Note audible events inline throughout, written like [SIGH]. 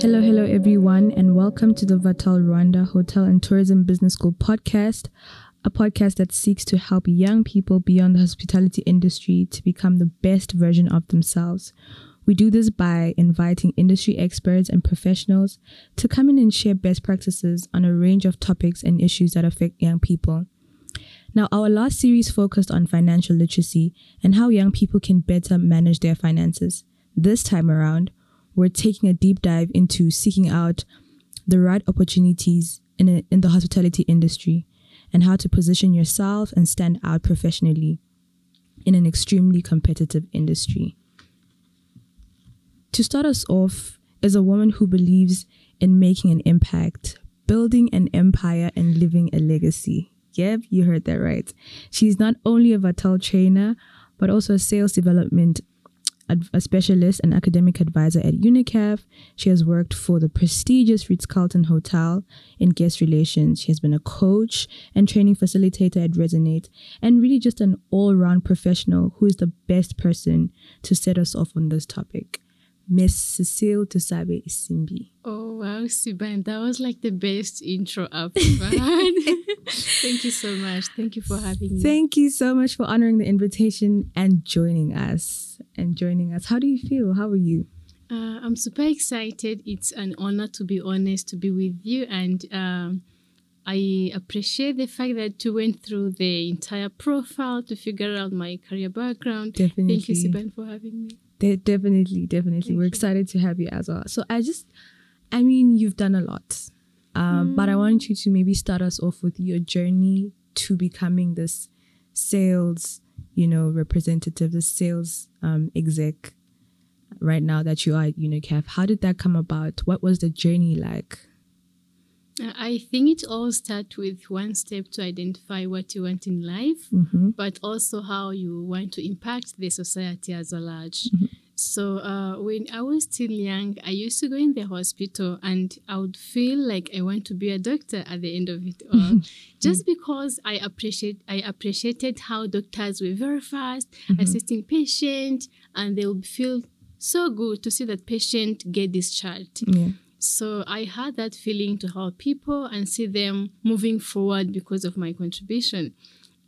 Hello, hello, everyone, and welcome to the Vatel Rwanda Hotel and Tourism Business School podcast, a podcast that seeks to help young people beyond the hospitality industry to become the best version of themselves. We do this by inviting industry experts and professionals to come in and share best practices on a range of topics and issues that affect young people. Now, our last series focused on financial literacy and how young people can better manage their finances. This time around, we're taking a deep dive into seeking out the right opportunities in, a, in the hospitality industry and how to position yourself and stand out professionally in an extremely competitive industry. To start us off is a woman who believes in making an impact, building an empire, and living a legacy. Yep, you heard that right. She's not only a Vatel trainer, but also a sales development a specialist and academic advisor at UNICAF. She has worked for the prestigious Ritz Carlton Hotel in guest relations. She has been a coach and training facilitator at Resonate, and really just an all round professional who is the best person to set us off on this topic. Miss Cecile Dusabe Isimbi. Oh wow, Siban, that was like the best intro I've ever had. [LAUGHS] [LAUGHS] Thank you so much. Thank you for having me. Thank you so much for honoring the invitation and joining us. And joining us. How do you feel? How are you? Uh, I'm super excited. It's an honor to be honest to be with you, and um, I appreciate the fact that you went through the entire profile to figure out my career background. Definitely. Thank you, Siban, for having me. De- definitely, definitely. Thank We're you. excited to have you as well. So I just, I mean, you've done a lot, um, mm. but I want you to maybe start us off with your journey to becoming this sales, you know, representative, the sales um, exec right now that you are at UNICAF. How did that come about? What was the journey like? I think it all starts with one step to identify what you want in life, mm-hmm. but also how you want to impact the society as a large. Mm-hmm. So uh, when I was still young, I used to go in the hospital and I would feel like I want to be a doctor at the end of it [LAUGHS] all, just because I appreciate I appreciated how doctors were very fast mm-hmm. assisting patients, and they would feel so good to see that patient get discharged. Yeah. So I had that feeling to help people and see them moving forward because of my contribution.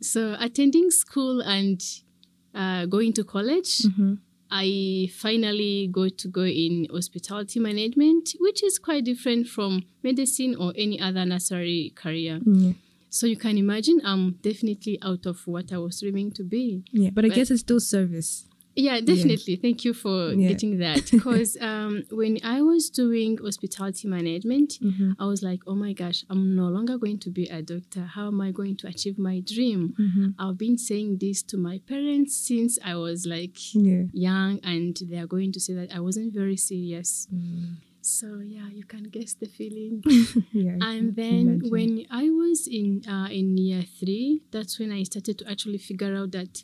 So attending school and uh, going to college, mm-hmm. I finally got to go in hospitality management, which is quite different from medicine or any other nursery career. Mm-hmm. So you can imagine I'm definitely out of what I was dreaming to be. Yeah, but I but, guess it's still service. Yeah, definitely. Yeah. Thank you for yeah. getting that. [LAUGHS] Because um, when I was doing hospitality management, mm-hmm. I was like, oh my gosh, I'm no longer going to be a doctor. How am I going to achieve my dream? Mm-hmm. I've been saying this to my parents since I was like yeah. young, and they are going to say that I wasn't very serious. Mm. So yeah, you can guess the feeling. [LAUGHS] yeah, and then when I was in uh, in year three, that's when I started to actually figure out that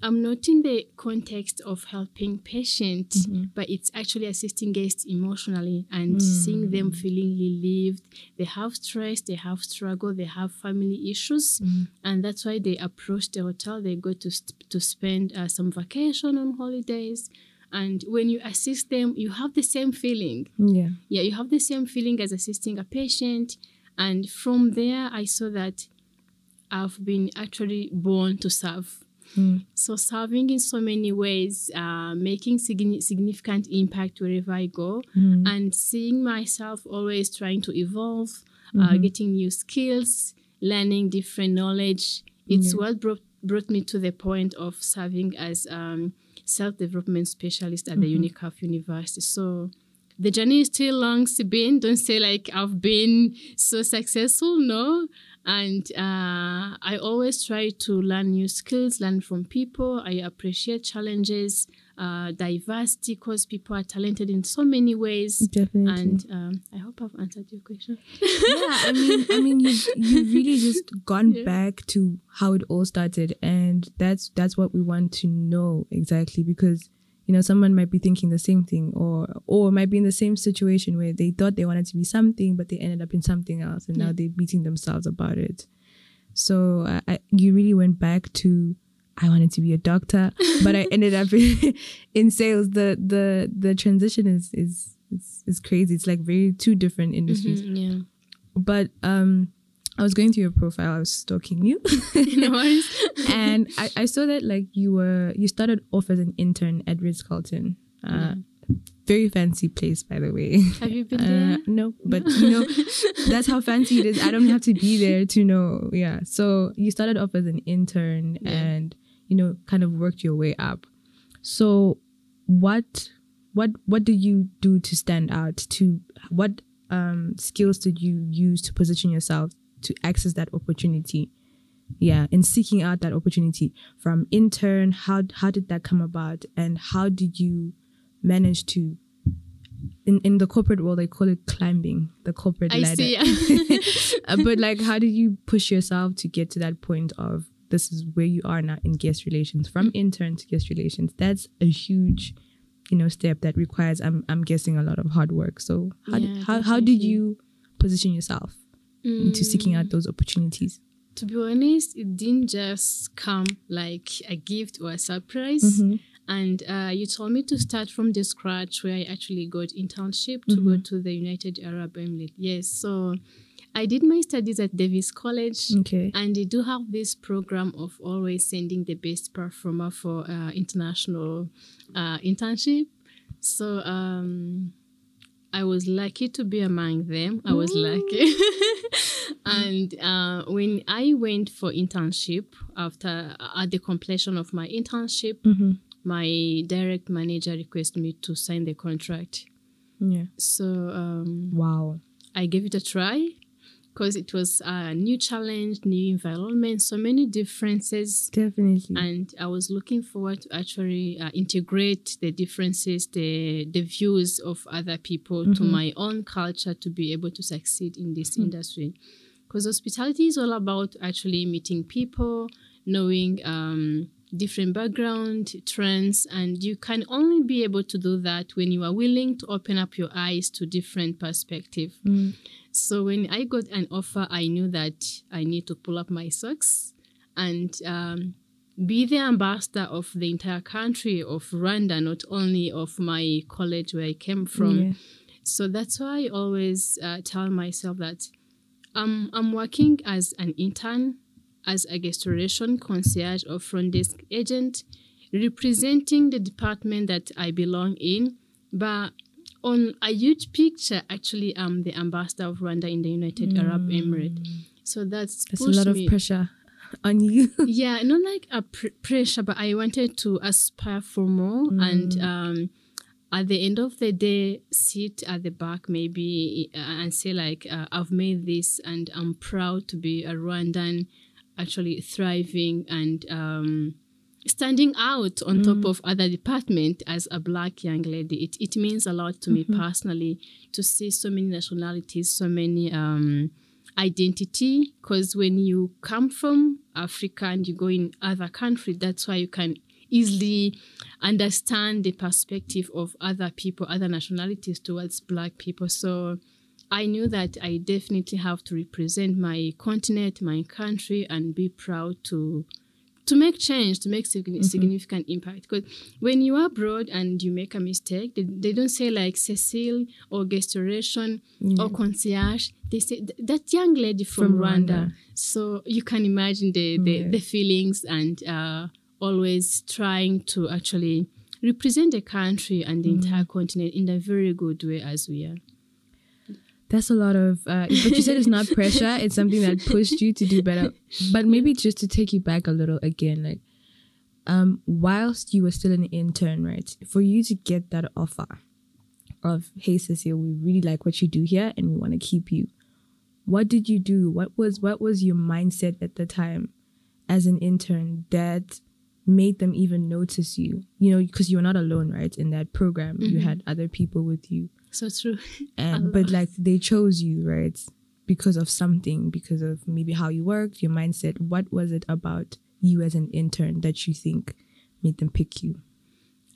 I'm not in the context of helping patients, mm-hmm. but it's actually assisting guests emotionally and mm. seeing them feeling relieved. They have stress, they have struggle, they have family issues, mm. and that's why they approach the hotel. They go to to spend uh, some vacation on holidays. And when you assist them, you have the same feeling. Yeah. Yeah, you have the same feeling as assisting a patient. And from there, I saw that I've been actually born to serve Mm. So serving in so many ways, uh, making significant impact wherever I go, mm. and seeing myself always trying to evolve, uh, mm-hmm. uh, getting new skills, learning different knowledge. It's yeah. what brought brought me to the point of serving as um, self development specialist at mm-hmm. the UNICAF University. So the journey is still long, Sibin. Don't say like I've been so successful. No, and uh, I always try to learn new skills, learn from people. I appreciate challenges, uh, diversity, because people are talented in so many ways. Definitely. And um, I hope I've answered your question. yeah, I mean, I [LAUGHS] mean, you you really just gone yeah. back to how it all started, and that's that's what we want to know exactly because you know someone might be thinking the same thing or or might be in the same situation where they thought they wanted to be something but they ended up in something else and yeah. now they're beating themselves about it so I, I, you really went back to I wanted to be a doctor, [LAUGHS] but I ended up in, [LAUGHS] in sales. The the the transition is is is, it's crazy. It's like very two different industries. Mhm, yeah. But um, I was going through your profile. I was stalking you, [LAUGHS] no worries. [LAUGHS] and I, I saw that like you were you started off as an intern at Ritz Carlton. Uh, Very fancy place, by the way. Have you been Uh, there? no, but you know, [LAUGHS] that's how fancy it is. I don't have to be there to know. Yeah. So you started off as an intern Yeah. and, you know, kind of worked your way up. So what what what did you do to stand out? To what um skills did you use to position yourself to access that opportunity? Yeah, in seeking out that opportunity from intern, how how did that come about? And how did you manage to in, in the corporate world they call it climbing the corporate I ladder. see. [LAUGHS] [LAUGHS] Uh, but like how did you push yourself to get to that point of this is where you are now in guest relations from intern to guest relations? That's a huge you know step that requires i'm i'm guessing a lot of hard work. So how Yeah, did, how, how did you position yourself into seeking Mm. out those opportunities To be honest, it didn't just come like a gift or a surprise. Mhm. And uh, you told me to start from the scratch where I actually got internship to go to the United Arab Emirates. Yes, so I did my studies at Davis College. okay And they do have this program of always sending the best performer for uh, international uh, internship. So um, I was lucky to be among them. I was lucky. [LAUGHS] and uh, when I went for internship after at the completion of my internship, Mhm. my direct manager requested me to sign the contract. yeah So um, wow I gave it a try because it was a new challenge, new environment, so many differences. definitely And I was looking forward to actually uh, integrate the differences, the the views of other people to my own culture to be able to succeed in this industry. Because hospitality is all about actually meeting people, knowing um, different background, trends, and you can only be able to do that when you are willing to open up your eyes to different perspective. Mm. So when I got an offer, I knew that I need to pull up my socks and um, be the ambassador of the entire country of Rwanda, not only of my college where I came from. Yeah. So that's why I always uh, tell myself that I'm, I'm working as an intern, as a restoration concierge or front desk agent, representing the department that I belong in. But on a huge picture, actually, I'm the ambassador of Rwanda in the United Arab Emirates. So that's that's a lot of me. pressure [LAUGHS] on you [LAUGHS] Yeah, not like a pr- pressure, but I wanted to aspire for more. And um, at the end of the day, sit at the back maybe uh, and say like, uh, I've made this, and I'm proud to be a Rwandan, actually thriving and um, standing out on top of other department as a black young lady. It it means a lot to me personally to see so many nationalities, so many. Um, identity because when you come from Africa and you go in other country, that's why you can easily understand the perspective of other people, other nationalities towards black people. So I knew that I definitely have to represent my continent, my country, and be proud to to make change, to make signi- significant impact. Because when you are abroad and you make a mistake, they, they don't say like Cecile or restoration or concierge. They say that young lady from, From Rwanda. Rwanda. So you can imagine the the, Yeah. the feelings and uh, always trying to actually represent the country and the entire continent in a very good way as we are. That's a lot of, uh, but you said it's not [LAUGHS] pressure. It's something that pushed you to do better. But maybe just to take you back a little again, like, um, whilst you were still an intern, right? For you to get that offer of, hey, Cecile, we really like what you do here, and we want to keep you. What did you do? What was what was your mindset at the time, as an intern that made them even notice you? You know, because you're not alone, right? In that program, you had other people with you So true. [LAUGHS] and but like they chose you right because of something because of maybe how you worked your mindset what was it about you as an intern that you think made them pick you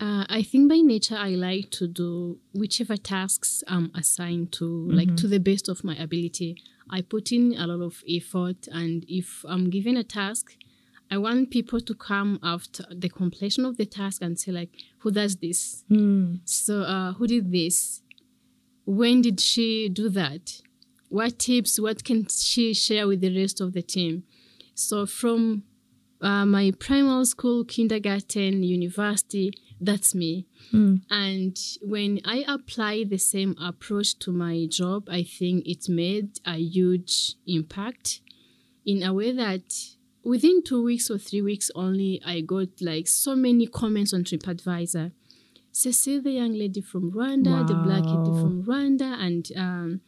Uh, I think by nature I like to do whichever tasks I'm assigned to, like to the best of my ability. I put in a lot of effort, and if I'm given a task, I want people to come after the completion of the task and say like, "Who does this? So uh, who did this?" when did she do that? What tips? What can she share with the rest of the team? So from uh, my primary school, kindergarten, university, that's me. Mm. And when I apply the same approach to my job, I think it made a huge impact in a way that within two weeks or three weeks only, I got like so many comments on TripAdvisor. Cecile, the young lady from Rwanda, the black lady from Rwanda, and um,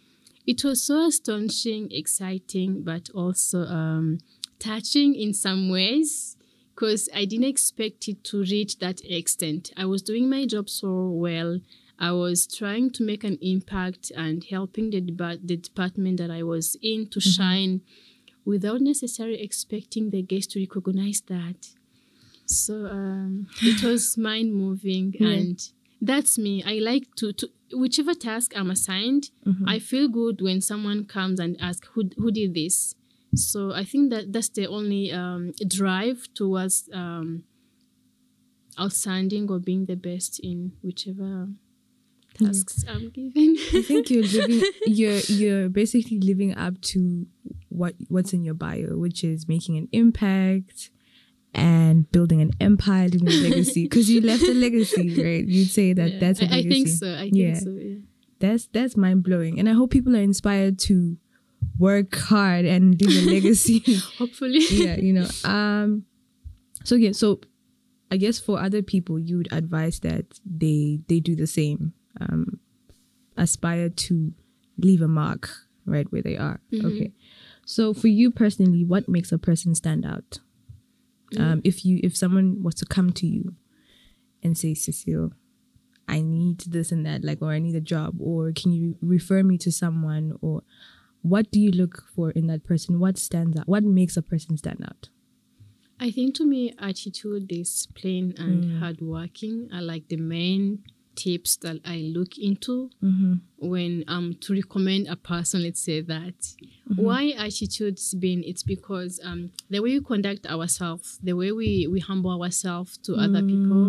it was so astonishing, exciting, but also um, touching in some ways because I didn't expect it to reach that extent. I was doing my job so well. I was trying to make an impact and helping the, the department that I was in to shine without necessarily expecting the guests to recognize that. So um, it [LAUGHS] was mind moving, Yeah. and that's me. I like to, to whichever task I'm assigned. I feel good when someone comes and asks who who did this. So I think that that's the only um, drive towards um, outstanding or being the best in whichever tasks I'm given. I think you're living [LAUGHS] you're you're basically living up to what what's in your bio, which is making an impact and building an empire, leaving a legacy. Because you left a legacy, [LAUGHS] right? You'd say that Yeah, that's a I, I legacy. I think so. I think Yeah. so. Yeah. That's that's mind blowing, and I hope people are inspired to work hard and leave a [LAUGHS] legacy. Hopefully. yeah, you know. Um. So yeah, so I guess for other people, you would advise that they they do the same. Um, aspire to leave a mark right where they are. Okay. So for you personally, what makes a person stand out? Um, if you if someone was to come to you and say, Cecile, I need this and that, like, or I need a job, or can you refer me to someone, or what do you look for in that person? What stands out? What makes a person stand out? I think to me, attitude, discipline, and hardworking are like the main tips that I look into when um to recommend a person. Let's say that. Why attitudes been it's because um the way we conduct ourselves, the way we we humble ourselves to other people,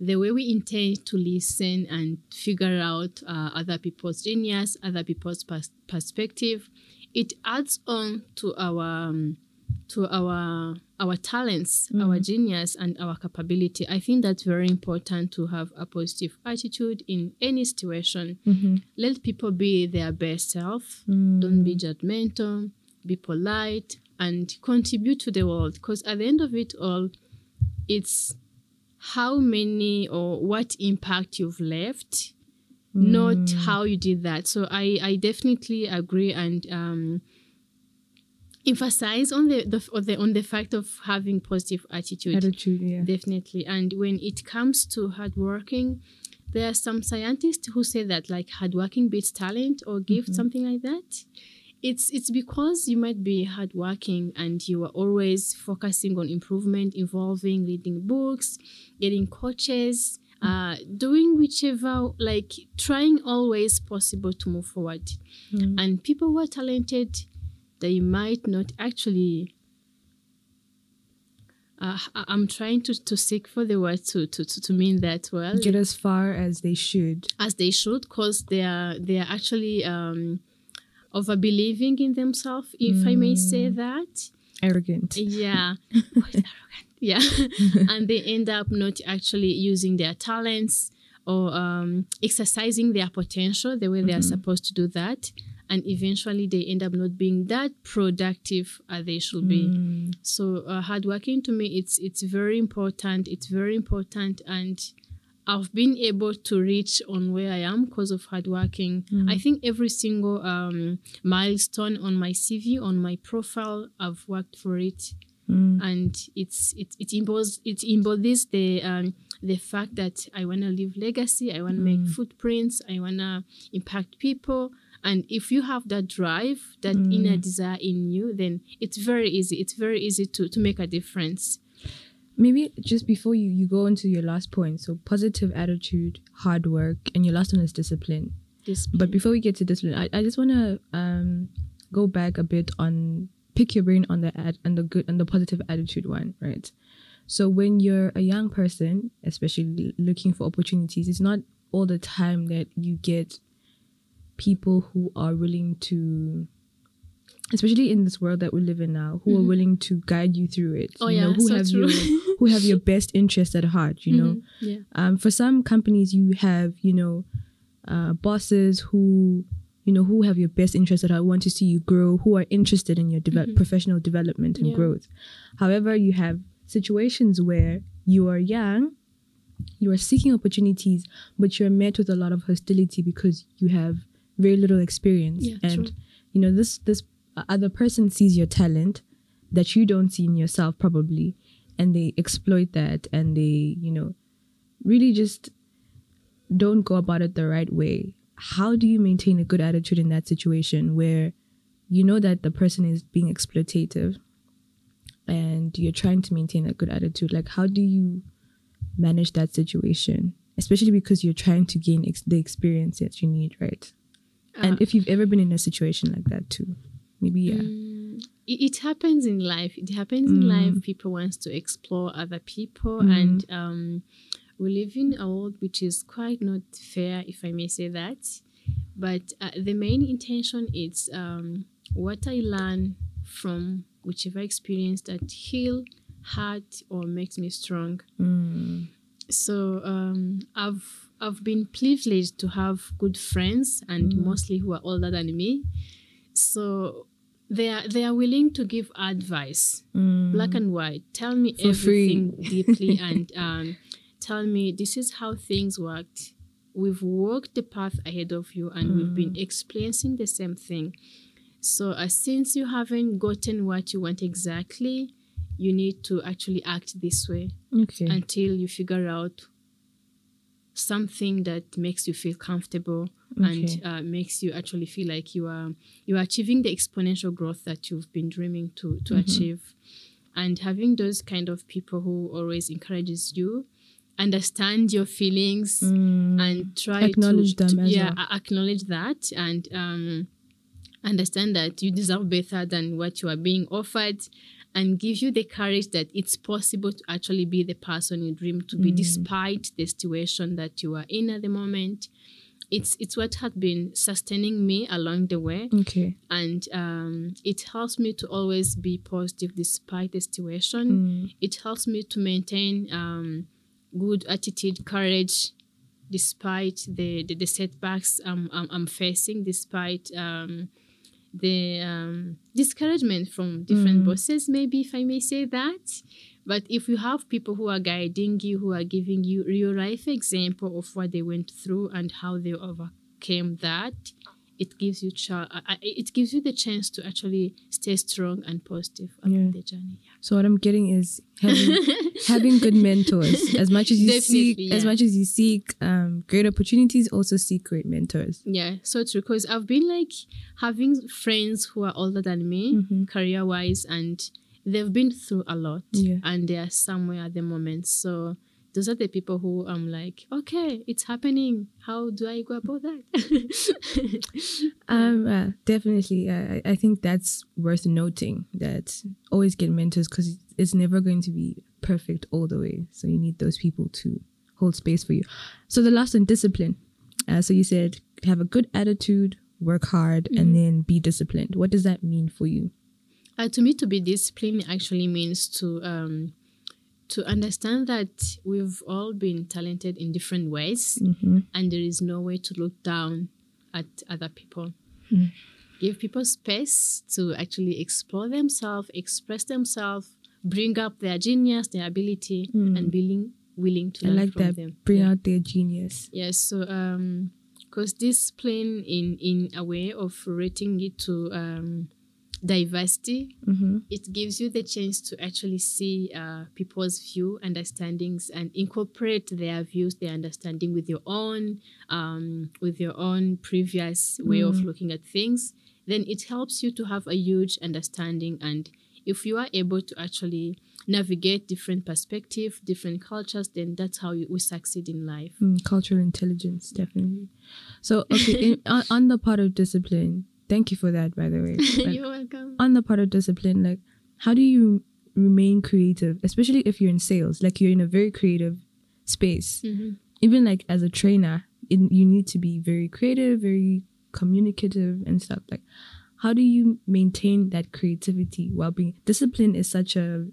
the way we intend to listen and figure out uh, other people's genius, other people's pers- perspective, it adds on to our um, to our our talents, mm. our genius, and our capability. I think that's very important to have a positive attitude in any situation. Mm-hmm. Let people be their best self. Mm. Don't be judgmental. Be polite and contribute to the world. Because at the end of it all, it's how many or what impact you've left not mm. how you did that so i i definitely agree and um emphasize on the, the, on the on the fact of having positive attitude. Attitude, yeah. definitely. And when it comes to hardworking there are some scientists who say that like hardworking beats talent or gift mm-hmm. something like that. It's it's because you might be hardworking and you are always focusing on improvement involving reading books getting coaches mm. uh, doing whichever like trying always possible to move forward. Mm. And people who are talented they might not actually uh, I'm trying to, to seek for the word to, to, to, mean that well. Get as far as they should. as they should because they are they are actually um, over believing in themselves if I may say that. Arrogant. yeah. [LAUGHS] Arrogant. yeah. [LAUGHS] And they end up not actually using their talents or um, exercising their potential the way they are supposed to do that and eventually they end up not being that productive as they should be. So uh, hard working to me it's it's very important it's very important and I've been able to reach on where I am because of hard working. I think every single um, milestone on my CV, on my profile, I've worked for it, and it's it it embodies it embodies the um, the fact that I want to leave legacy, I want to make footprints, I want to impact people. And if you have that drive, that inner desire in you, then it's very easy. It's very easy to, to make a difference. Maybe just before you, you go into your last point, so positive attitude, hard work, and your last one is discipline. This But before we get to discipline, I, I just want to um, go back a bit on pick your brain on the ad, on the good on the positive attitude one, right? So when you're a young person, especially looking for opportunities, it's not all the time that you get people who are willing to especially in this world that we live in now who are Mhm. willing to guide you through it Oh you yeah, know who so have true. your [LAUGHS] who have your [LAUGHS] best interest at heart you know Mhm, yeah. um, for some companies you have you know uh, bosses who you know who have your best interest at heart want to see you grow who are interested in your Mhm. professional development and Yeah. growth however you have situations where you are young you are seeking opportunities but you're met with a lot of hostility because you have very little experience. Yeah, and true. you know this this other person sees your talent that you don't see in yourself probably and they exploit that and they you know really just don't go about it the right way. How do you maintain a good attitude in that situation where you know that the person is being exploitative and you're trying to maintain a good attitude? Like how do you manage that situation especially because you're trying to gain ex- the experience that you need right and Uh, if you've ever been in a situation like that too maybe yeah Mm, it, it happens in life. It happens in Mm. life. People wants to explore other people, Mm. and um, we live in a world which is quite not fair, if I may say that. But uh, the main intention is um, what I learn from whichever experience that heal, hurt, or makes me strong. Mm. So um, I've I've been privileged to have good friends, and Mm. mostly who are older than me. So they are they are willing to give advice, Mm. black and white. Tell me For everything [LAUGHS] deeply, and um, tell me this is how things worked. We've walked the path ahead of you, and we've Mm. been experiencing the same thing. So uh, since you haven't gotten what you want exactly, you need to actually act this way okay until you figure out something that makes you feel comfortable Okay. and uh, makes you actually feel like you are you are achieving the exponential growth that you've been dreaming to to Mhm. achieve and having those kind of people who always encourages you understand your feelings Mm. and try Acknowledge to, them to- yeah well. acknowledge that and um understand that you deserve better than what you are being offered and give you the courage that it's possible to actually be the person you dream to be Mm. despite the situation that you are in at the moment it's it's what has been sustaining me along the way okay and um, it helps me to always be positive despite the situation Mm. it helps me to maintain um, good attitude, courage, despite the, the, the setbacks I'm, I'm, I'm facing, despite um, the um, discouragement from different Mm. bosses, maybe if I may say that. But if you have people who are guiding you, who are giving you real life example of what they went through and how they overcame that, it gives you cha- I- I- it gives you the chance to actually stay strong and positive along Yeah. the journey. So what i'm getting is having [LAUGHS] having good mentors as much as you seek Definitely, as much as you seek um, great opportunities also seek great mentors Yeah, so true. Because I've been like having friends who are older than me, Mhm. career wise, and they've been through a lot, Yeah. and they are somewhere at the moment. So those are the people who I'm like, okay, it's happening. How do I go about that? [LAUGHS] um uh, definitely. I, I think that's worth noting that always get mentors because it's never going to be perfect all the way. So you need those people to hold space for you. So the last one discipline. Uh, so you said have a good attitude work hard and then be disciplined. What does that mean for you? Uh, to me, to be disciplined actually means to um, to understand that we've all been talented in different ways. mm-hmm. and there is no way to look down at other people. Mm. Give people space to actually explore themselves, express themselves, bring up their genius, their ability, Mm. and being willing to i learn like from that them. bring yeah. out their genius Yes, so um, because discipline in in a way of rating it to um, diversity, mm-hmm. it gives you the chance to actually see uh, people's view, understandings, and incorporate their views, their understanding with your own, um, with your own previous way of Mm. looking at things. Then it helps you to have a huge understanding, and if you are able to actually navigate different perspective, different cultures, then that's how you, we succeed in life. Mm, cultural intelligence, definitely. So, okay, [LAUGHS] in, on, on the part of discipline, thank you for that, by the way. [LAUGHS] You're welcome. on the part of discipline, like, how do you remain creative, especially if you're in sales? Like, you're in a very creative space. Mhm. Even like as a trainer, in, you need to be very creative, very communicative and stuff. Like, how do you maintain that creativity while being discipline is such a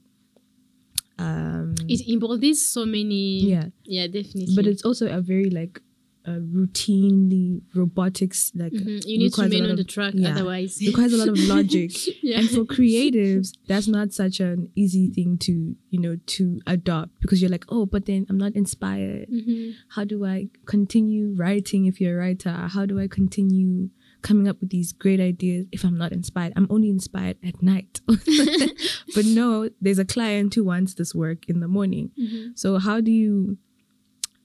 um It embodies so many. Yeah. Yeah, definitely. but it's also a very like uh, routinely robotics like Mhm. you need to remain on the track, yeah. otherwise. requires a lot of [LAUGHS] logic yeah. and for creatives that's not such an easy thing to you know to adopt because you're like oh but then i'm not inspired Mhm. how do i continue writing if you're a writer how do i continue coming up with these great ideas if i'm not inspired i'm only inspired at night [LAUGHS] [LAUGHS] but no there's a client who wants this work in the morning Mhm. so how do you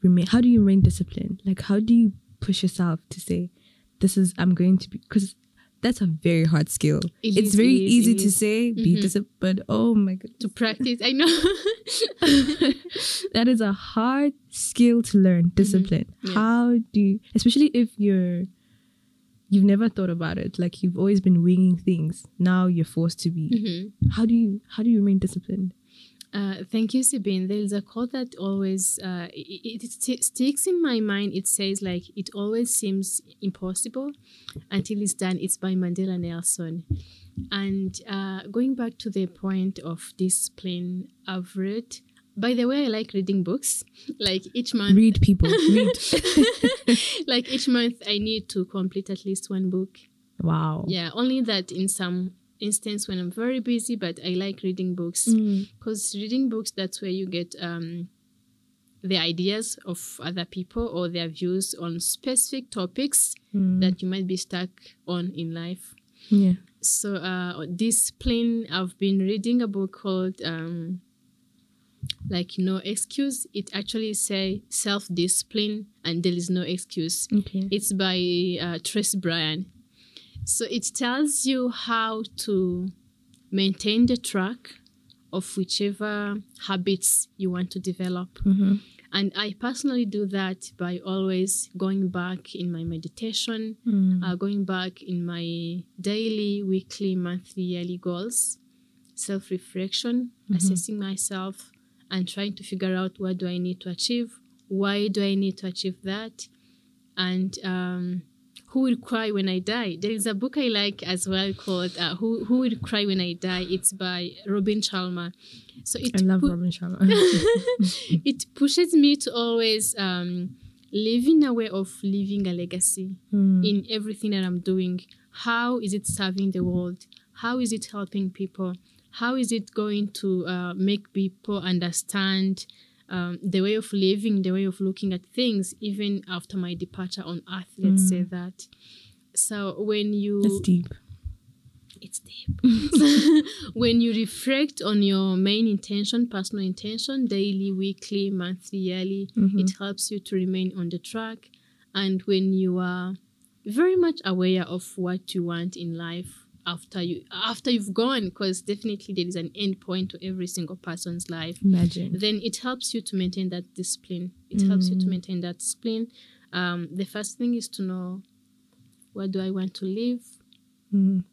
remain how do you remain disciplined? Like how do you push yourself to say this is i'm going to be because that's a very hard skill. It it's is, very it is, easy to say be Mhm. disciplined. But oh my god To practice, I know. [LAUGHS] that is a hard skill to learn discipline. Yeah. how do you especially if you're you've never thought about it like you've always been winging things now you're forced to be. Mhm. how do you how do you remain disciplined Uh, thank you, Sabine. There is a quote that always uh, it, it st- sticks in my mind. It says like it always seems impossible until it's done. It's by Mandela Nelson. And uh, going back to the point of discipline, I've read. By the way, I like reading books. [LAUGHS] Like each month, read people read [LAUGHS] [LAUGHS] like each month, I need to complete at least one book. wow Yeah, only that in some instance when I'm very busy, but I like reading books Mm. because reading books that's where you get um, the ideas of other people or their views on specific topics Mm. that you might be stuck on in life yeah so uh, discipline i've been reading a book called um, like no excuse it actually say self-discipline and there is no excuse okay it's by uh, Tracy Brian. So it tells you how to maintain the track of whichever habits you want to develop. Mhm. And I personally do that by always going back in my meditation, Mm. uh, going back in my daily, weekly, monthly, yearly goals, self reflection, assessing myself, and trying to figure out what do I need to achieve, why do I need to achieve that, and um, who will cry when I die. There is a book I like as well called uh, "Who Who Will Cry When I Die." It's by Robin Sharma. So it i love pu- robin sharma [LAUGHS] it pushes me to always um, live in a way of leaving a legacy Mm. in everything that I'm doing. How is it serving the world? How is it helping people? How is it going to uh, make people understand um, the way of living, the way of looking at things, even after my departure on earth? Let's say that. So when you that's deep it's deep. [LAUGHS] when you reflect on your main intention, personal intention, daily, weekly, monthly, yearly, Mhm. it helps you to remain on the track. And when you are very much aware of what you want in life after you after you've gone, because definitely there is an end point to every single person's life imagine then it helps you to maintain that discipline. It helps you to Mm. maintain that discipline. Um, the first thing is to know where do I want to live, Mm.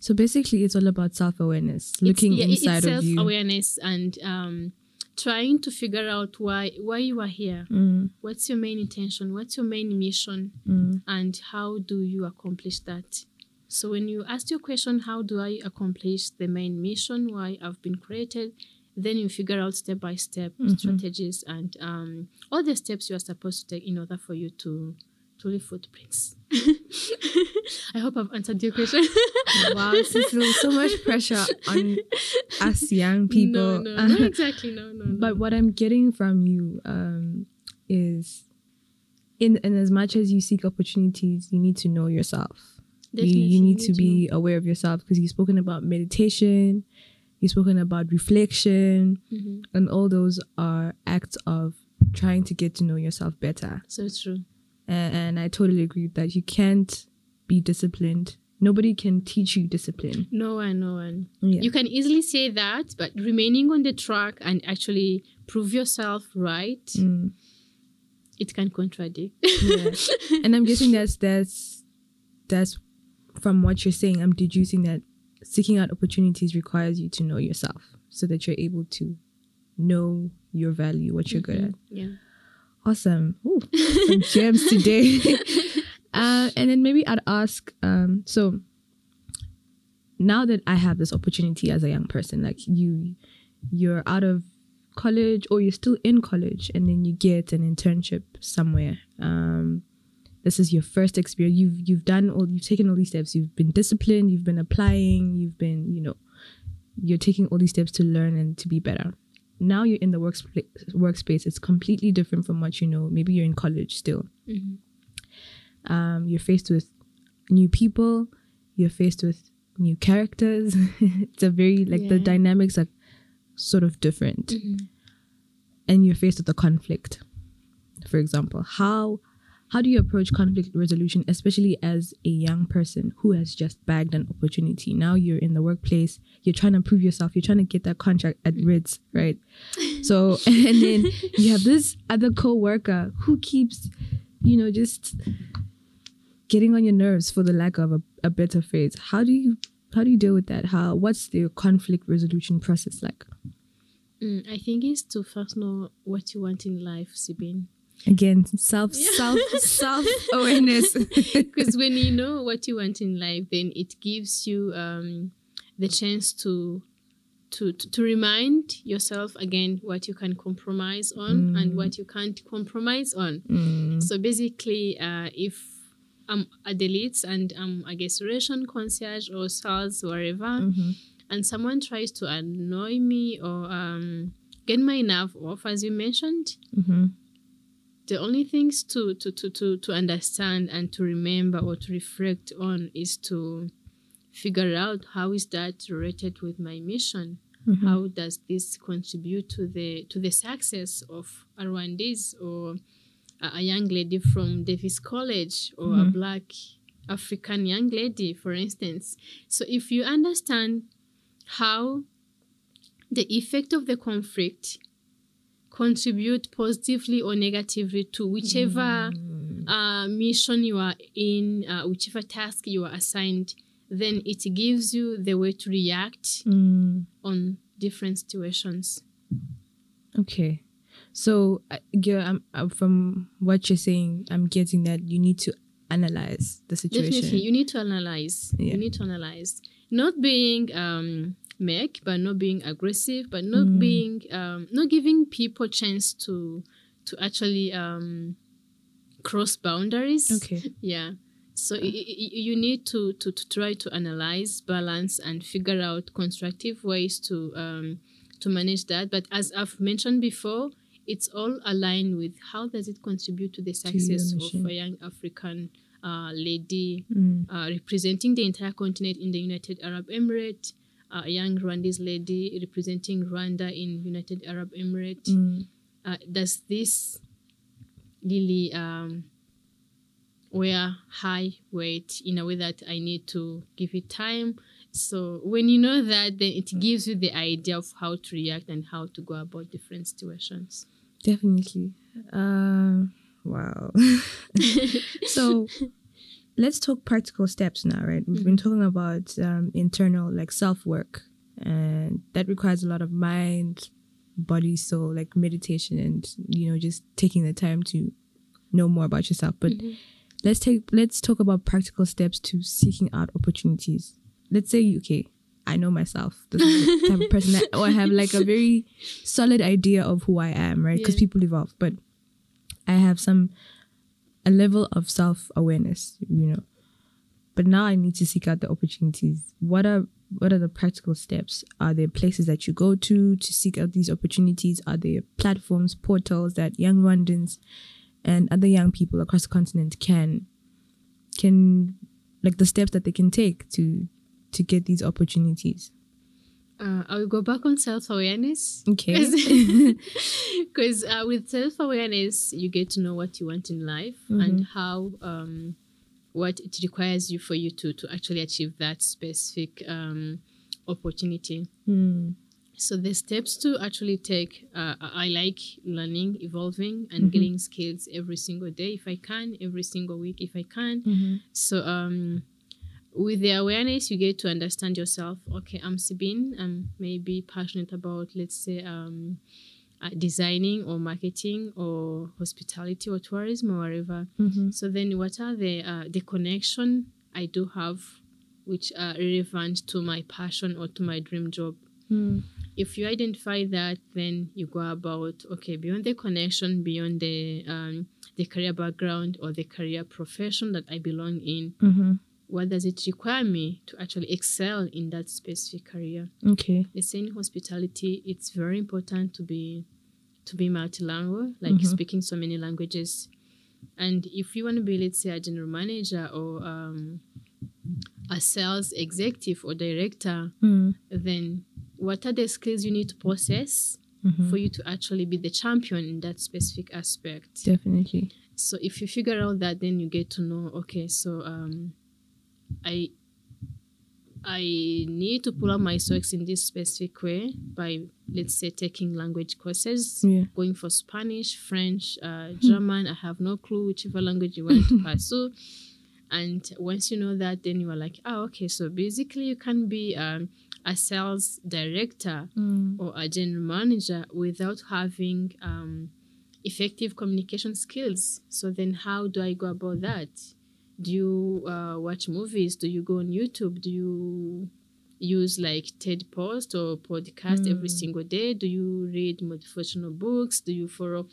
So basically, it's all about self awareness, looking yeah, inside it's of you. self-awareness and um, trying to figure out why why you are here Mm, what's your main intention what's your main mission mm, and how do you accomplish that so when you ask your question how do i accomplish the main mission why i've been created then you figure out step by step Mhm. strategies and um, all the steps you are supposed to take in order for you to to leave footprints [LAUGHS] i hope i've answered your question [LAUGHS] wow, Cecile, so much pressure on us young people. no, no, not [LAUGHS] exactly no no, no. But what I'm getting from you um, is, in in as much as you seek opportunities, you need to know yourself. You, Definitely you need to be aware of yourself because you've spoken about meditation, you've spoken about reflection, Mhm. and all those are acts of trying to get to know yourself better. so true And, and I totally agree that. You can't be disciplined. Nobody can teach you discipline. no one no one Yeah. You can easily say that, but remaining on the track and actually prove yourself right, Mm, it can contradict. yeah. [LAUGHS] and I'm guessing that's that's that's from what you're saying. I'm deducing that seeking out opportunities requires you to know yourself so that you're able to know your value, what you're good at. yeah. Awesome. Ooh, [LAUGHS] some gems today. [LAUGHS] uh, and then maybe I'd ask. Um, so now that I have this opportunity as a young person, like you, you're out of college or you're still in college, and then you get an internship somewhere. Um, this is your first experience. You've you've done all. You've taken all these steps. You've been disciplined. You've been applying. You've been, you know, you're taking all these steps to learn and to be better. Now you're in the workspace. Workspace. It's completely different from what you know. Maybe you're in college still. Mm-hmm. Um, you're faced with new people. You're faced with new characters. [LAUGHS] it's a very like the dynamics are sort of different, Mhm. and you're faced with a conflict. For example, how how do you approach conflict resolution, especially as a young person who has just bagged an opportunity? Now you're in the workplace. You're trying to prove yourself. You're trying to get that contract at Ritz, right? [LAUGHS] So [LAUGHS] and then you have this other coworker who keeps, you know, just getting on your nerves for the lack of a, a better phrase. How do you how do you deal with that? How what's the conflict resolution process like? Mm, I think it's to first know what you want in life, Sibin. Again, self self [LAUGHS] self awareness. Because [LAUGHS] when you know what you want in life, then it gives you um, the chance to, to to remind yourself again what you can compromise on and what you can't compromise on. Mm, So basically, uh, if I'm at the Ritz and I'm I guess ration concierge or sales wherever, mhm, and someone tries to annoy me or um, get my nerve off, as you mentioned, mhm, the only things to, to, to, to, to understand and to remember or to reflect on is to figure out how is that related with my mission mhm. how does this contribute to the to the success of a Rwandese or a, a young lady from Davis College or a Mhm. black African young lady, for instance. So if you understand how the effect of the conflict contribute positively or negatively to whichever uh, mission you are in, uh, whichever task you are assigned, then it gives you the way to react Mm, on different situations. okay. So, uh, yeah, I'm, uh, from what you're saying, I'm getting that you need to analyze the situation. Definitely, you need to analyze. Yeah. You need to analyze. Not being um, meek, but not being aggressive, but not Mm. being, um, not giving people chance to to actually um, cross boundaries. Okay. Yeah. So you need to, to, to try to analyze, balance, and figure out constructive ways to um, to manage that. But as I've mentioned before, it's all aligned with how does it contribute to the success of a young African uh, lady Mm, uh, representing the entire continent in the United Arab Emirates, a young Rwandese lady representing Rwanda in United Arab Emirates. mm, Uh, does this really um, wear high weight in a way that I need to give it time? So when you know that, then it gives you the idea of how to react and how to go about different situations. definitely. Um, wow. [LAUGHS] so, [LAUGHS] let's talk practical steps now, right? We've been talking about um, internal, like self work, and that requires a lot of mind, body, soul, like meditation, and you know, just taking the time to know more about yourself. But let's take let's talk about practical steps to seeking out opportunities. Let's say, okay, I know myself. This is the type of person that, or I have like a [LAUGHS] very solid idea of who I am, right? Because Yeah. people evolve, but I have some a level of self awareness, you know. But now I need to seek out the opportunities. What are what are the practical steps? Are there places that you go to to seek out these opportunities? Are there platforms, portals that young Rwandans and other young people across the continent can can like the steps that they can take to to get these opportunities? Uh, I will go back on self awareness. Okay. [LAUGHS] Because uh, with self awareness, you get to know what you want in life and how um, what it requires you for you to to actually achieve that specific um, opportunity. Hmm. So the steps to actually take, uh, I like learning, evolving, and getting skills every single day if I can, every single week if I can. Mhm. So um, with the awareness, you get to understand yourself. Okay, I'm Sabine. I'm maybe passionate about, let's say, um, uh, designing or marketing or hospitality or tourism or whatever. Mm-hmm. So then, what are the uh, the connection I do have, which are relevant to my passion or to my dream job? Mm. If you identify that, then you go about okay beyond the connection, beyond the um, the career background or the career profession that I belong in. Mm-hmm. What does it require me to actually excel in that specific career? Okay. Let's say in hospitality, it's very important to be to be multilingual, like Mhm. speaking so many languages. And if you want to be, let's say, a general manager or um, a sales executive or director, Mm. then what are the skills you need to possess Mhm. for you to actually be the champion in that specific aspect? Definitely. So if you figure out that, then you get to know, okay, so um, I I need to pull out my socks in this specific way by let's say taking language courses, Yeah. going for Spanish, French, uh, German. I have no clue whichever language you want to [LAUGHS] pursue. And once you know that, then you are like, oh, okay. So basically, you can be um, a sales director Mm. or a general manager without having um, effective communication skills. So then, how do I go about that? Do you uh, watch movies? Do you go on YouTube? Do you use like TED Post or podcast every Mm. single day? Do you read motivational books? Do you follow?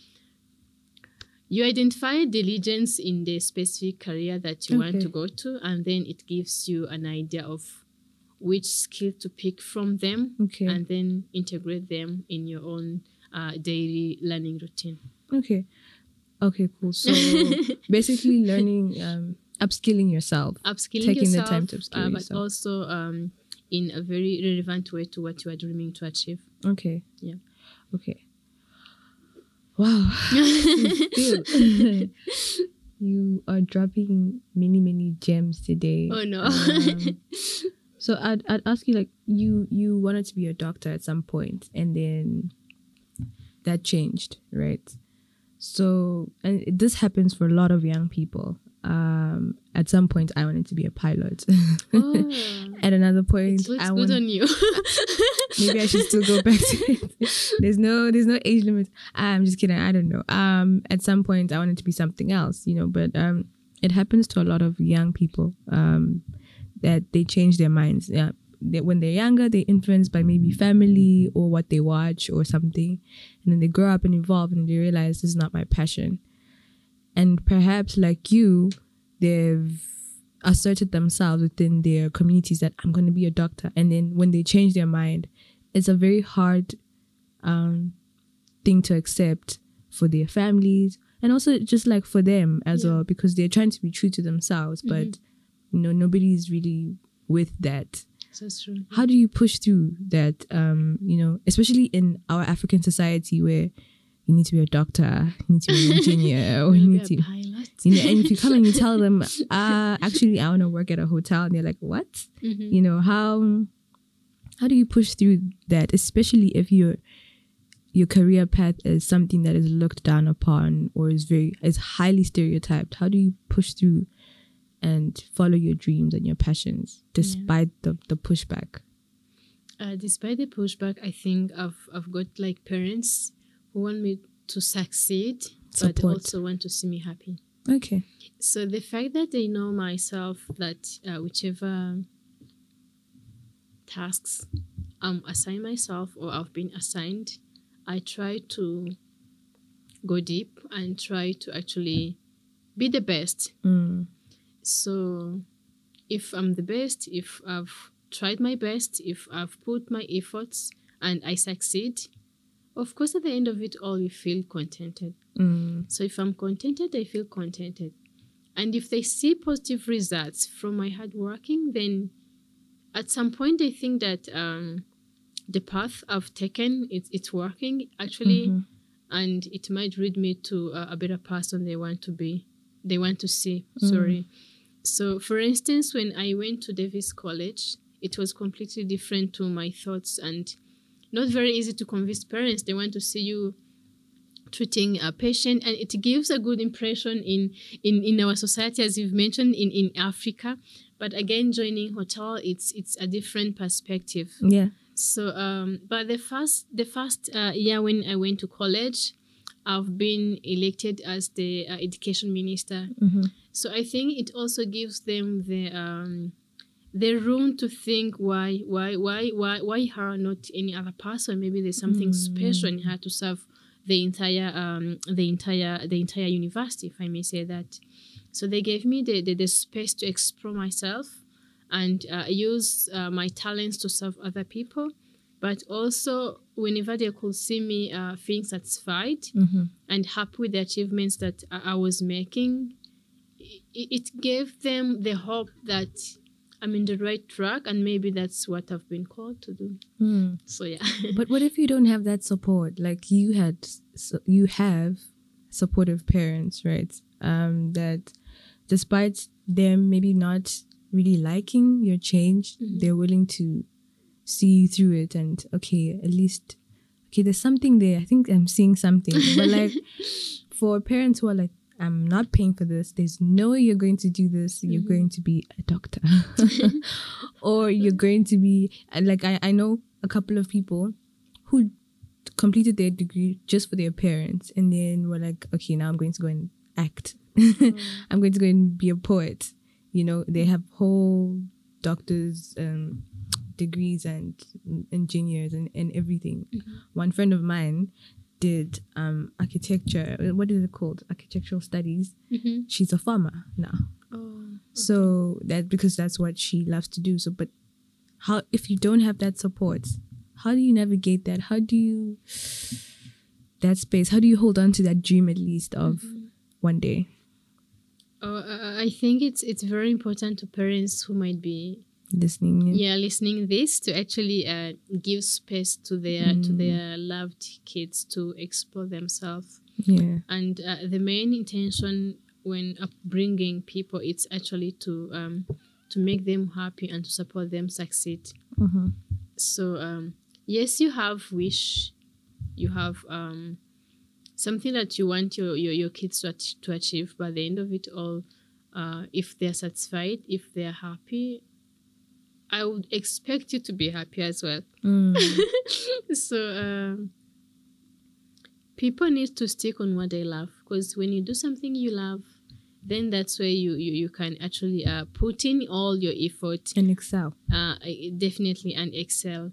You identify diligence in the specific career that you want to go to, and then it gives you an idea of which skill to pick from them Okay. and then integrate them in your own uh, daily learning routine. Okay. Okay, cool. So [LAUGHS] basically learning um upskilling yourself. Upskilling Taking the time to upskill uh, but yourself. also um, in a very relevant way to what you are dreaming to achieve. Okay. Yeah. Okay. Wow. [LAUGHS] [LAUGHS] You are dropping many, many gems today. Oh no. Um, [LAUGHS] so I'd I'd ask you like you you wanted to be a doctor at some point and then that changed, right? So and this happens for a lot of young people. Um at some point I wanted to be a pilot. [LAUGHS] oh, at another point it I good on you. [LAUGHS] maybe I should still go back to it. [LAUGHS] There's no there's no age limit. I'm just kidding. I don't know. Um, at some point I wanted to be something else, you know, but um, it happens to a lot of young people. Um, that they change their minds. Yeah, they, when they're younger, they're influenced by maybe family or what they watch or something, and then they grow up and evolve and they realize this is not my passion. And perhaps like you, they've asserted themselves within their communities that I'm going to be a doctor. And then when they change their mind, it's a very hard um, thing to accept for their families and also just like for them as Yeah. well because they're trying to be true to themselves, but you know nobody's really with that. so it's true. How do you push through that? Um, you know, especially in our African society where you need to be a doctor, you need to be an [LAUGHS] engineer, or you need to pilot. you know, and if you come and you tell them, [LAUGHS] uh, actually, I want to work at a hotel, and they're like, what? Mhm. You know, how how do you push through that, especially if your your career path is something that is looked down upon or is very is highly stereotyped? How do you push through and follow your dreams and your passions despite the the pushback? Uh, despite the pushback, I think I've I've got like parents who want me to succeed, but Support. also want to see me happy. Okay. So the fact that they know myself that uh, whichever tasks I'm assigned myself or I've been assigned, I try to go deep and try to actually be the best. Mm. So if I'm the best, if I've tried my best, if I've put my efforts and I succeed, of course at the end of it all you feel contented. Mm. So if I'm contented, I feel contented. And if they see positive results from my hard working, then at some point they think that um, the path I've taken it's it's working actually, Mhm. and it might lead me to a, a better person they want to be, they want to see. Sorry. So for instance, when I went to Davis College, it was completely different to my thoughts and not very easy to convince parents. They want to see you treating a patient and it gives a good impression in in in our society as you've mentioned in in africa but again joining hotel it's it's a different perspective Yeah. So, um, but the first the first uh, year when I went to college, I've been elected as the uh, education minister. Mm-hmm. So I think it also gives them the um, the room to think why why why why why her not any other person. Maybe there's something special in her to serve the entire um, the entire the entire university if i may say that. So they gave me the, the, the space to explore myself and uh, use uh, my talents to serve other people. But also whenever they could see me uh, feeling satisfied Mm-hmm. and happy with the achievements that I, I was making, it, it gave them the hope that I'm in the right track and maybe that's what I've been called to do. Mm. So yeah. [LAUGHS] But what if you don't have that support? Like you had, so you have supportive parents, right? Um, that despite them maybe not really liking your change, they're willing to see you through it and okay, at least okay, there's something there. I think I'm seeing something. but like [LAUGHS] for parents who are like, I'm not paying for this. There's no way you're going to do this. You're mm-hmm. going to be a doctor, [LAUGHS] [LAUGHS] or you're going to be like I, I know a couple of people who completed their degree just for their parents, and then were like, okay, now I'm going to go and act. [LAUGHS] Mm. I'm going to go and be a poet. You know, they have whole doctors um, degrees and engineers and, and everything. Mm-hmm. One friend of mine did um, architecture. What is it called? Architectural studies. Mhm. She's a farmer now. Oh. So that because that's what she loves to do. So, but how if you don't have that support, how do you navigate that? How do you that space? How do you hold on to that dream at least of one day? Oh, I I think it's it's very important to parents who might be listening? in? yeah listening this to actually uh, give space to their to their loved kids to explore themselves. yeah. and uh, the main intention when upbringing people it's actually to um, to make them happy and to support them succeed Mhm. so um, yes you have wish you have um, something that you want your, your, your kids to, to achieve by the end of it all uh, if they're satisfied if they're happy i would expect you to be happy as well Mm. [LAUGHS] so um, people need to stick on what they love because when you do something you love then that's where you you, you can actually uh, put in all your effort and excel. uh, definitely and excel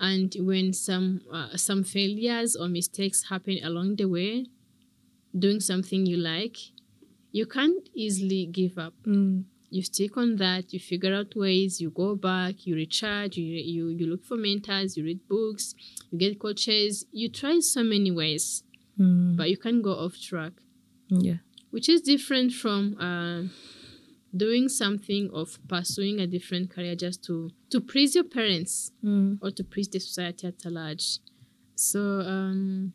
and when some uh, some failures or mistakes happen along the way doing something you like you can't easily give up Mm. You stick on that you figure out ways you go back you recharge you, you you look for mentors you read books you get coaches you try so many ways Mm. but you can't go off track Yeah. which is different from uh, doing something of pursuing a different career just to to please your parents Mm. or to please the society at large so um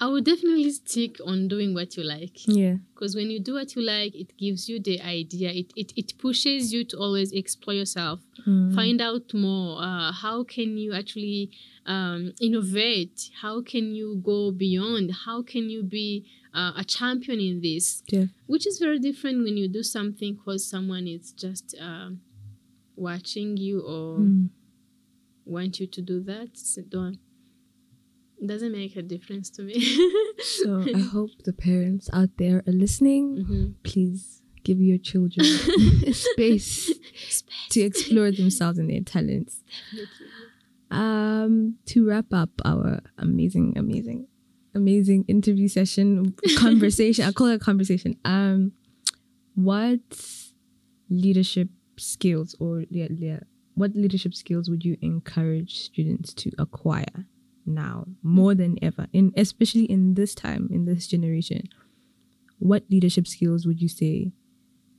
i would definitely stick on doing what you like Yeah. because when you do what you like it gives you the idea it, it, it pushes you to always explore yourself Mm. find out more uh, how can you actually um, innovate how can you go beyond how can you be uh, a champion in this Yeah. which is very different when you do something because someone is just um, watching you or Mm. want you to do that so don't doesn't make a difference to me So I [LAUGHS] hope the parents out there are listening. Mhm. Please give your children [LAUGHS] space to explore themselves and their talents. Um, to wrap up our amazing, amazing, amazing interview session, conversation. I call it a conversation. Um, what leadership skills or yeah, yeah, what leadership skills would you encourage students to acquire now more than ever, in especially in this time, in this generation? What leadership skills would you say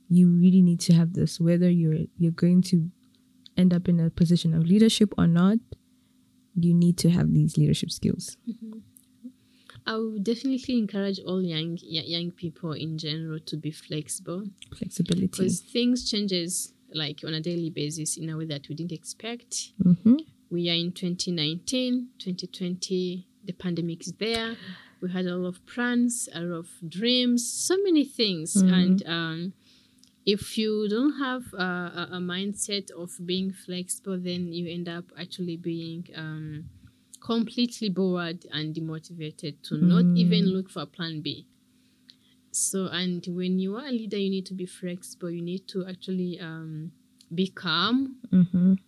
you really need to have this, whether you're you're going to end up in a position of leadership or not? You need to have these leadership skills. I would definitely encourage all young young people in general to be flexible Flexibility. because things changes like on a daily basis in a way that we didn't expect. Mm-hmm. We are in 2019, 2020, the pandemic is there. We had a lot of plans, a lot of dreams, so many things. Mhm. And um, if you don't have a, a, mindset of being flexible, then you end up actually being um, completely bored and demotivated to mm. not even look for a plan B. So, and when you are a leader, you need to be flexible. You need to actually um, be calm. Mm-hmm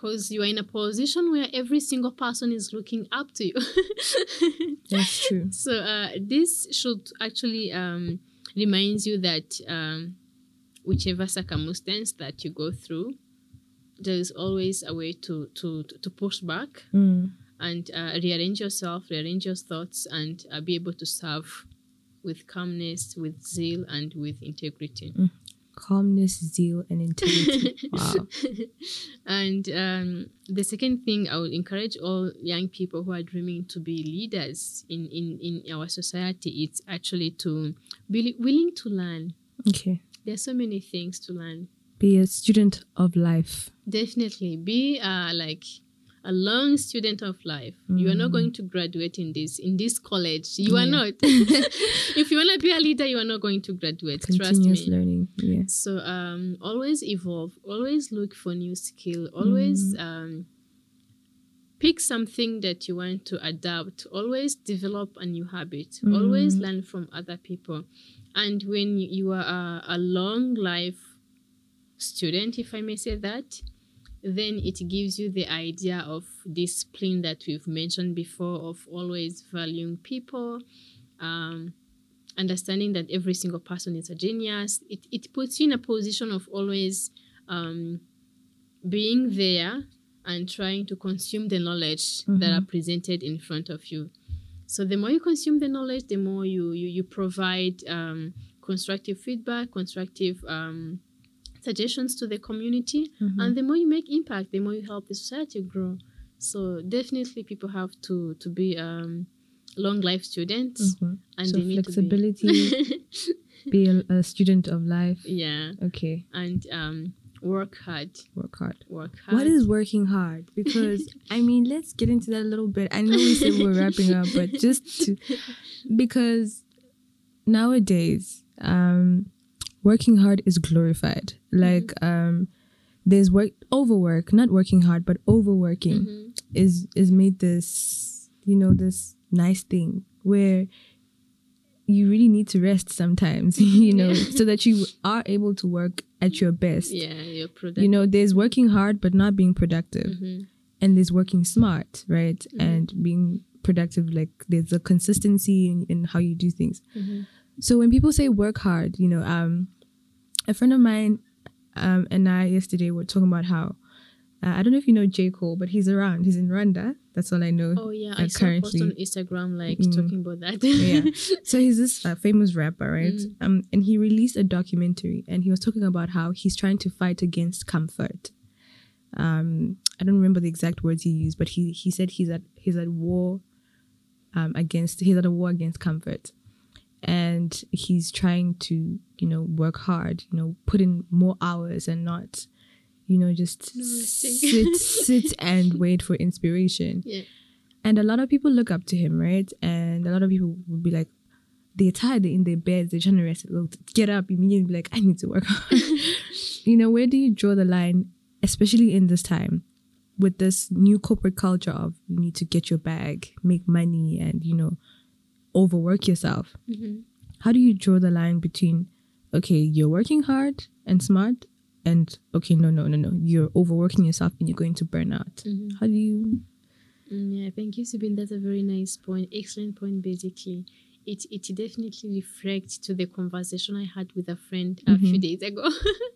because you are in a position where every single person is looking up to you. [LAUGHS] That's true. So uh, this should actually um, reminds you that um, whichever circumstance that you go through, there is always a way to to to push back mm. and uh, rearrange yourself, rearrange your thoughts, and uh, be able to serve with calmness, with zeal, and with integrity. Mm. Calmness, zeal, and integrity. [LAUGHS] wow. and um, the second thing I would encourage all young people who are dreaming to be leaders in, in, in our society, it's actually to be willing to learn. Okay there's so many things to learn. Be a student of life. Definitely. Be uh, like a long student of life. Mm. You are not mm. going to graduate in this in this college. You yeah. are not. [LAUGHS] if you want to be a leader, you are not going to graduate. Continuous learning. Yeah. So um, always evolve. Always look for new skill. Always mm. um, pick something that you want to adapt. Always develop a new habit. Mm. Always learn from other people. And when you are a, a long life student, if I may say that, then it gives you the idea of discipline that we've mentioned before of always valuing people, um, understanding that every single person is a genius. It, it puts you in a position of always um, being there and trying to consume the knowledge mm-hmm. that are presented in front of you. So the more you consume the knowledge, the more you you, you provide um, constructive feedback, constructive um, suggestions to the community, mm-hmm. and the more you make impact, the more you help the society grow. So definitely, people have to to be um, long life students, mm-hmm. and so they need flexibility. be, [LAUGHS] be a, a, student of life. Yeah. Okay. And um, work hard work hard work hard what is working hard because i [LAUGHS] mean let's get into that a little bit i know we said we're wrapping up but just to [LAUGHS] because nowadays um working hard is glorified like mm-hmm. um there's work overwork not working hard but overworking mm-hmm. is is made this you know this nice thing where you really need to rest sometimes, [LAUGHS] you know, yeah. so that you are able to work at your best. Yeah, you're productive. You know, there's working hard but not being productive. Mm-hmm. And there's working smart, right? Mm-hmm. And being productive, like there's a consistency in, in how you do things. Mm-hmm. So when people say work hard, you know, um, a friend of mine um, and I yesterday were talking about how uh, I don't know if you know J Cole, but he's around. He's in Rwanda. That's all I know. Oh yeah, uh, I saw a post on Instagram like mm. talking about that. yeah. [LAUGHS] So he's this uh, famous rapper, right? Mm. Um, and he released a documentary, and he was talking about how he's trying to fight against comfort. Um, I don't remember the exact words he used, but he he said he's at he's at war, um, against he's at a war against comfort, and he's trying to you know work hard, you know, put in more hours and not you know, just sit, sit [LAUGHS] and wait for inspiration. Yeah. And a lot of people look up to him, right? And a lot of people would be like, they're tired, they're in their beds, they're trying to rest. They'll get up immediately, be like, I need to work [LAUGHS] [LAUGHS] you know, where do you draw the line, especially in this time, with this new corporate culture of you need to get your bag, make money, and you know, overwork yourself? Mm-hmm. How do you draw the line between, okay, you're working hard and smart, and okay no no no no you're overworking yourself and you're going to burn out mm-hmm. how do you mm, yeah thank you Subin that's a very nice point excellent point basically it it definitely reflects to the conversation I had with a friend a mm-hmm. few days ago.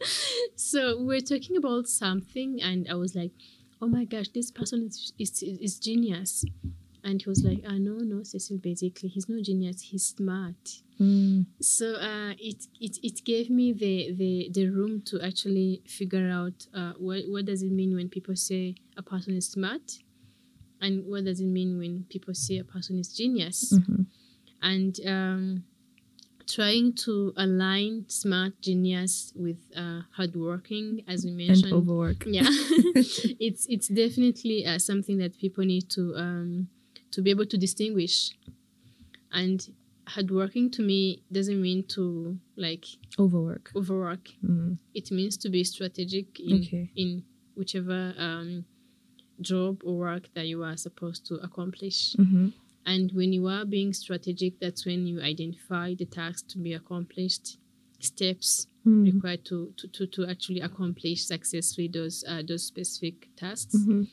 [LAUGHS] so we're talking about something, and I was like, "Oh my gosh, this person is is, is genius," and he was like, "Ah, no, no, Cecile. Basically, he's no genius. He's smart. Mm. So uh, it, it it gave me the, the the room to actually figure out uh, what what does it mean when people say a person is smart, and what does it mean when people say a person is genius, mm-hmm. and um, trying to align smart genius with uh, hardworking, as we mentioned, and overwork. Yeah, [LAUGHS] [LAUGHS] it's it's definitely uh, something that people need to um, to be able to distinguish, and hardworking to me doesn't mean to like Overwork. overwork. Mm. It means to be strategic in Okay. in whichever um, job or work that you are supposed to accomplish. hmm And when you are being strategic, that's when you identify the tasks to be accomplished, steps Mm. required to, to, to, to actually accomplish successfully those uh, those specific tasks. Mhm.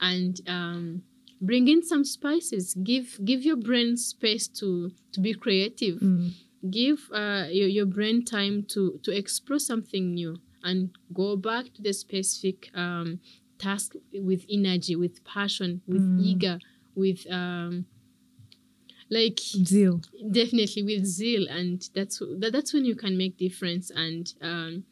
And um, bring in some spices. Give give your brain space to to be creative. Mm. Give uh, your, your brain time to to explore something new and go back to the specific um, task with energy, with passion, with Mm. eager, with um, like Zeal. definitely with zeal and that's that, that's when you can make difference and um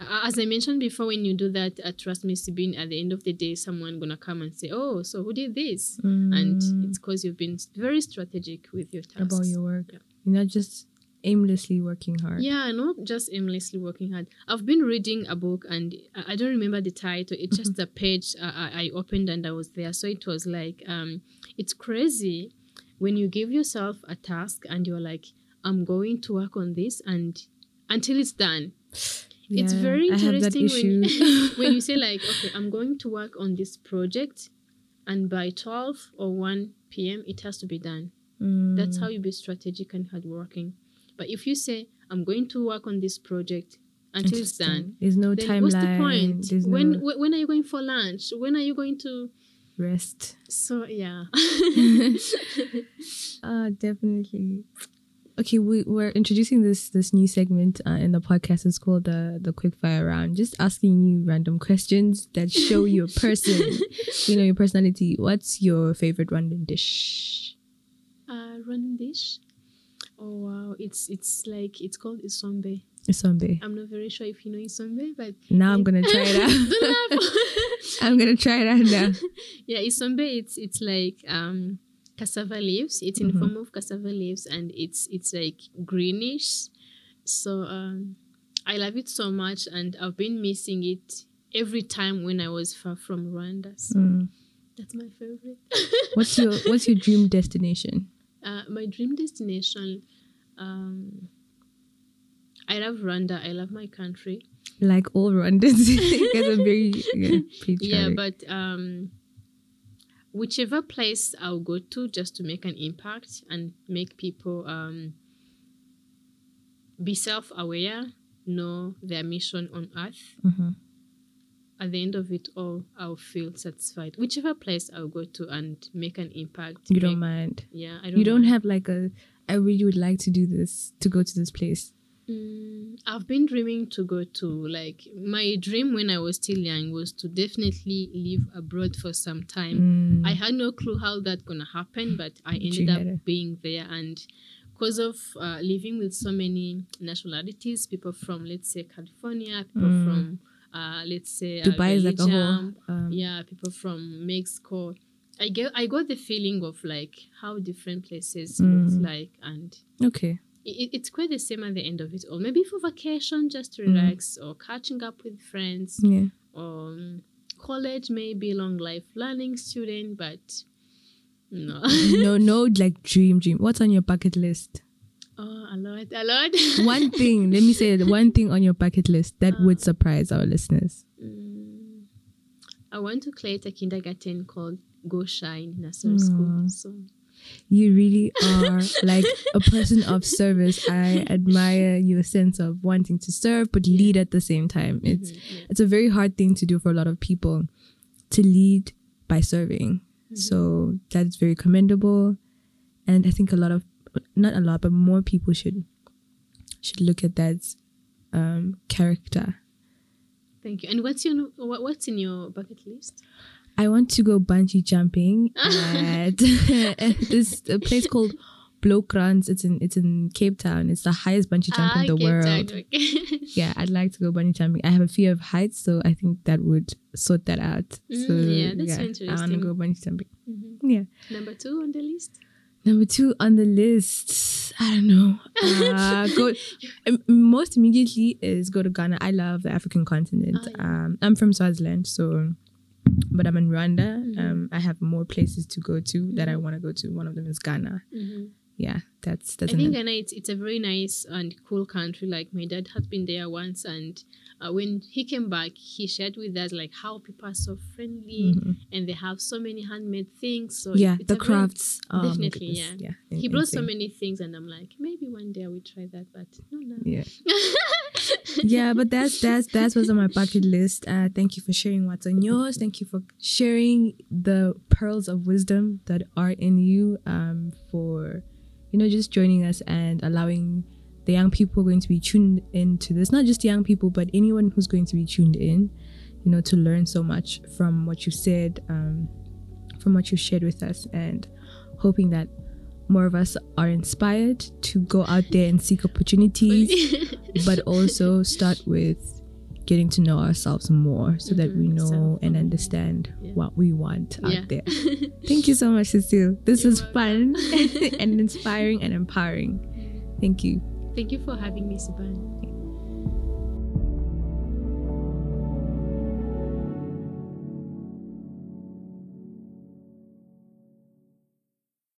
as i mentioned before when you do that uh, trust me Sabine, at the end of the day someone gonna come and say oh so who did this and Mm. it's because you've been very strategic with your tasks about your work. Yeah. You're not just aimlessly working hard. yeah not just aimlessly working hard i've been reading a book and i don't remember the title it's just a page uh, I, I opened and i was there so it was like um it's crazy when you give yourself a task and you're like i'm going to work on this and until it's done it's very I have that interesting when, [LAUGHS] when you say [LAUGHS] like okay i'm going to work on this project and by 12 or 1 p.m it has to be done that's Mm. how you be strategic and hardworking. But if you say, I'm going to work on this project until it's done, There's no timeline. what's the point? There's When no wh- when are you going for lunch? When are you going to? rest. So yeah. [LAUGHS] Ah, definitely. Okay, we, we're introducing this this new segment uh, in the podcast. It's called the the quick fire round. Just asking you random questions that show your [LAUGHS] person, you know, your personality. What's your favorite Rwandan dish? uh, random dish. Oh wow, it's it's like it's called isombe. Isombe. I'm not very sure if you know isombe, but Now I'm gonna try it [LAUGHS] out. [LAUGHS] I'm gonna try it out now. yeah, isombe. It's it's like um cassava leaves. It's in Mhm. form of cassava leaves, and it's it's like greenish. So um, I love it so much, and I've been missing it every time when I was far from Rwanda. So Mm. that's my favorite. [LAUGHS] What's your What's your dream destination? uh, my dream destination. Um, I love Rwanda. I love my country. Like all Rwandans, [LAUGHS] you guys are very [LAUGHS] yeah, patriotic. Yeah, but um, whichever place I'll go to just to make an impact and make people um, be self aware, know their mission on earth. Mhm. At the end of it all, I'll feel satisfied. Whichever place I'll go to and make an impact. you don't mind. Yeah, I don't. You don't mind. have like a. I really would like to do this to go to this place. Mm, I've been dreaming to go to like my dream when I was still young was to definitely live abroad for some time. Mm. I had no clue how that gonna happen, but I ended up being there, and because of uh, living with so many nationalities, people from let's say California, people Mm. from uh, let's say uh, Dubai is like a whole. Um, yeah, people from Mexico. I get I got the feeling of like how different places looks Mm. like, and Okay. It, it's quite the same at the end of it all. Maybe for vacation, just to Mm. relax, or catching up with friends, Yeah. or um, college, maybe long life learning student, but no. [LAUGHS] no, no, like dream, dream. What's on your bucket list? oh, a lot, a lot. [LAUGHS] One thing. let me say it. One thing on your bucket list that Uh. would surprise our listeners. Mm, I want to create a kindergarten called Go Shine Nursery School. Aw. So You really are [LAUGHS] like a person of service. I admire your sense of wanting to serve but lead at the same time. It's mhm, yeah. it's a very hard thing to do for a lot of people to lead by serving. So that's very commendable. And I think a lot of not a lot, but more people should should look at that um, character. thank you. And what's your what, what's in your bucket list? I want to go bungee jumping [LAUGHS] at [LAUGHS] this a place [LAUGHS] called Bloukrans. It's in it's in Cape Town. It's the highest bungee jump Ah, in the Cape world. Town, okay. Yeah, I'd like to go bungee jumping. I have a fear of heights, so I think that would sort that out. Mm, so yeah, that's interesting. I want to go bungee jumping. Mhm. Yeah. Number two on the list. Number two on the list, I don't know. Uh, go um, most immediately is go to Ghana. I love the African continent. Ah, yeah. Um, I'm from Swaziland, so but I'm in Rwanda. Mhm. Um, I have more places to go to that I want to go to. One of them is Ghana. Mhm. Yeah, that's that's. I think Ghana it's it's a very nice and cool country. Like my dad has been there once, and uh, when he came back, he shared with us like how people are so friendly mm-hmm. and they have so many handmade things. So yeah, the crafts very, oh, definitely yeah. yeah. In, he brought insane. so many things, and I'm like maybe one day I will try that, but no, no. Yeah. [LAUGHS] yeah, but that's that's that's what's on my bucket list. Uh, thank you for sharing what's on yours. Thank you for sharing the pearls of wisdom that are in you. Um, for you know, just joining us and allowing the young people going to be tuned into this, not just young people, but anyone who's going to be tuned in, you know, to learn so much from what you said, um, from what you shared with us, and hoping that more of us are inspired to go out there and seek opportunities, [LAUGHS] but also start with getting to know ourselves more so mm-hmm. that we know so, and understand yeah. what we want yeah. out there. [LAUGHS] Thank you so much, Cecile. This You're was welcome. fun [LAUGHS] [LAUGHS] and inspiring and empowering. Thank you. Thank you for having me, Siban.